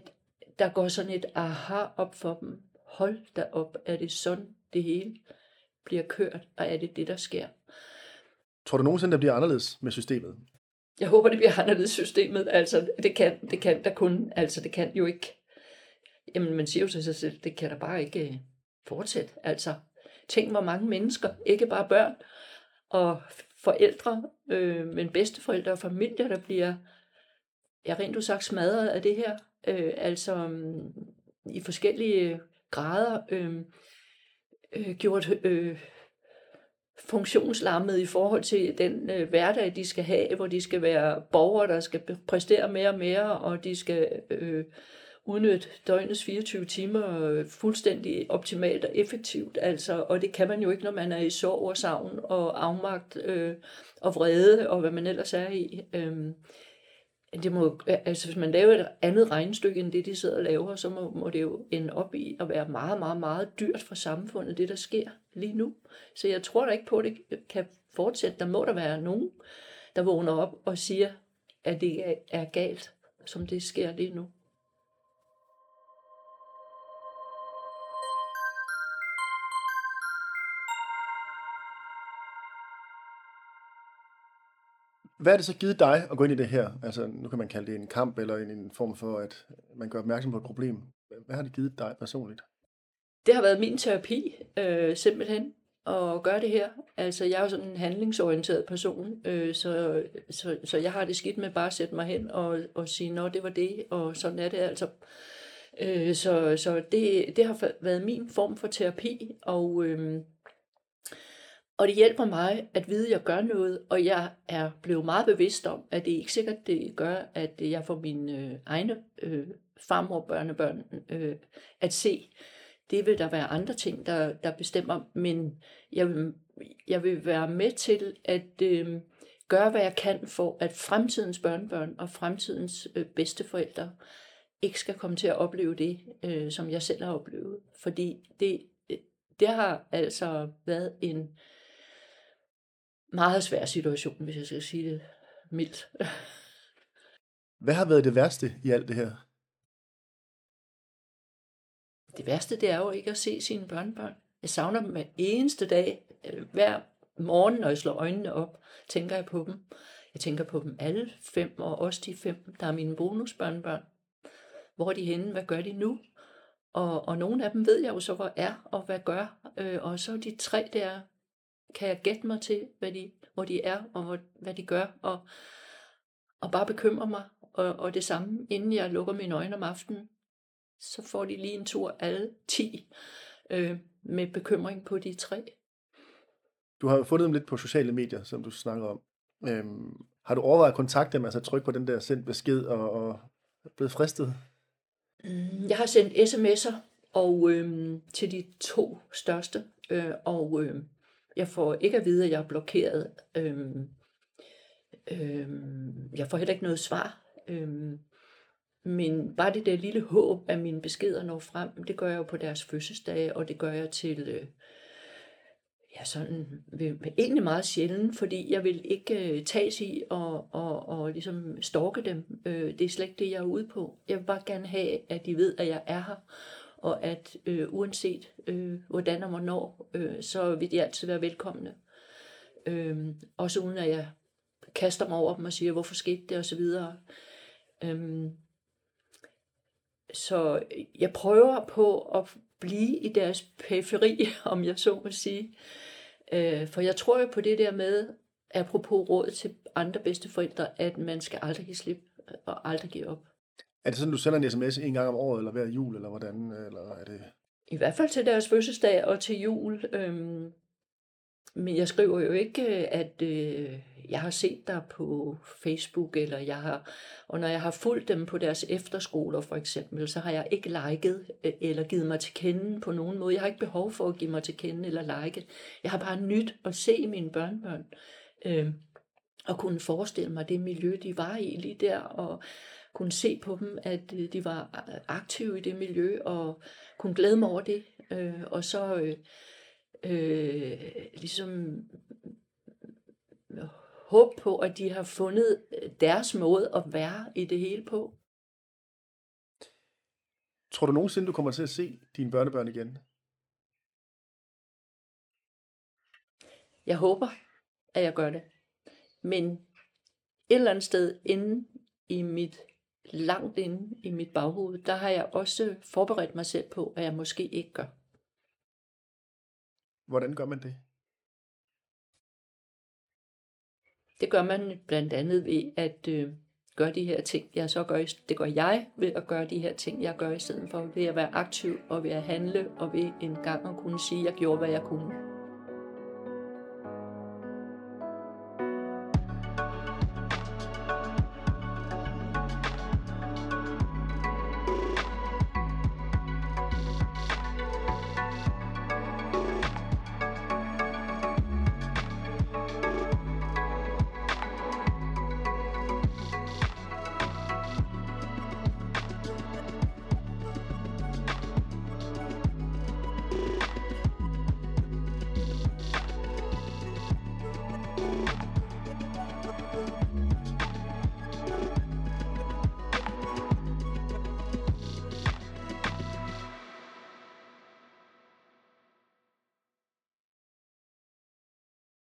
der går sådan et aha op for dem. Hold da op, er det sådan, det hele bliver kørt, og er det det, der sker? Tror du nogensinde, der bliver anderledes med systemet? Jeg håber, det bliver anderledes systemet. Altså, det kan, det kan der kun, altså det kan jo ikke, jamen man siger jo til sig selv, det kan der bare ikke øh, fortsætte. Altså, tænk hvor mange mennesker, ikke bare børn og forældre, øh, men bedsteforældre og familier, der bliver, ja rent du sagt, smadret af det her. Øh, altså um, i forskellige grader øh, øh, gjort øh, funktionslammet i forhold til den øh, hverdag, de skal have, hvor de skal være borgere, der skal præstere mere og mere, og de skal øh, udnytte døgnets 24 timer øh, fuldstændig optimalt og effektivt. Altså, og det kan man jo ikke, når man er i sorg og savn og afmagt øh, og vrede og hvad man ellers er i. Øh, det må, altså hvis man laver et andet regnestykke end det, de sidder og laver, så må, må det jo ende op i at være meget, meget, meget dyrt for samfundet, det der sker lige nu. Så jeg tror da ikke på, at det kan fortsætte. Der må der være nogen, der vågner op og siger, at det er galt, som det sker lige nu. Hvad er det så givet dig at gå ind i det her? Altså, nu kan man kalde det en kamp, eller en, en form for, at man gør opmærksom på et problem. Hvad har det givet dig personligt? Det har været min terapi, øh, simpelthen, at gøre det her. Altså, jeg er jo sådan en handlingsorienteret person, øh, så, så, så jeg har det skidt med bare at sætte mig hen og, og sige, nå, det var det, og sådan er det altså. Øh, så så det, det har været min form for terapi, og, øh, og det hjælper mig at vide, at jeg gør noget, og jeg er blevet meget bevidst om, at det er ikke sikkert, det gør, at jeg får mine øh, egne øh, farmor børnebørn øh, at se, det vil der være andre ting, der, der bestemmer, men jeg vil, jeg vil være med til at øh, gøre, hvad jeg kan for, at fremtidens børnebørn og fremtidens øh, bedsteforældre ikke skal komme til at opleve det, øh, som jeg selv har oplevet. Fordi det, øh, det har altså været en meget svær situation, hvis jeg skal sige det mildt. Hvad har været det værste i alt det her? Det værste, det er jo ikke at se sine børnebørn. Jeg savner dem hver eneste dag. Øh, hver morgen, når jeg slår øjnene op, tænker jeg på dem. Jeg tænker på dem alle fem, og også de fem, der er mine bonusbørnebørn. Hvor er de henne? Hvad gør de nu? Og, og nogle af dem ved jeg jo så, hvor er og hvad gør. Øh, og så de tre der, kan jeg gætte mig til, hvad de, hvor de er og hvor, hvad de gør. Og, og bare bekymre mig. Og, og det samme, inden jeg lukker mine øjne om aftenen, så får de lige en tur alle 10 øh, med bekymring på de tre. Du har fundet dem lidt på sociale medier, som du snakker om. Øhm, har du overvejet at kontakte dem, altså trykke på den der sendt besked og, og blevet fristet? Mm, jeg har sendt sms'er og øh, til de to største, øh, og øh, jeg får ikke at vide, at jeg er blokeret. Øhm, øhm, jeg får heller ikke noget svar. Øhm, men bare det der lille håb, at mine beskeder når frem, det gør jeg jo på deres fødselsdage, og det gør jeg til, øh, ja sådan, egentlig meget sjældent, fordi jeg vil ikke øh, tages i og, og, og ligesom stalke dem. Øh, det er slet ikke det, jeg er ude på. Jeg vil bare gerne have, at de ved, at jeg er her, og at øh, uanset øh, hvordan og hvornår, øh, så vil de altid være velkomne. Øh, også uden at jeg kaster mig over dem og siger, hvorfor skete det, og så videre. Øh, så jeg prøver på at blive i deres periferi, [laughs] om jeg så må sige. Øh, for jeg tror jo på det der med, apropos råd til andre bedsteforældre, at man skal aldrig give slip og aldrig give op. Er det sådan, du sender en sms en gang om året, eller hver jul, eller hvordan? Eller er det... I hvert fald til deres fødselsdag og til jul. Øhm, men jeg skriver jo ikke, øh, at øh, jeg har set dig på Facebook, eller jeg har, og når jeg har fulgt dem på deres efterskoler for eksempel, så har jeg ikke liket øh, eller givet mig til kende på nogen måde. Jeg har ikke behov for at give mig til kende eller like. Jeg har bare nyt at se mine børnebørn, øh, og kunne forestille mig det miljø, de var i lige der, og kunne se på dem, at øh, de var aktive i det miljø, og kunne glæde mig over det, øh, og så øh, øh, ligesom håb på, at de har fundet øh, deres måde at være i det hele på. Tror du nogensinde, du kommer til at se dine børnebørn igen? Jeg håber, at jeg gør det. Men et eller andet sted inde i mit, langt inde i mit baghoved, der har jeg også forberedt mig selv på, at jeg måske ikke gør. Hvordan gør man det? Det gør man blandt andet ved at øh, gøre de her ting, jeg så gør. Det gør jeg ved at gøre de her ting, jeg gør i stedet for ved at være aktiv og ved at handle og ved en gang at kunne sige, at jeg gjorde, hvad jeg kunne.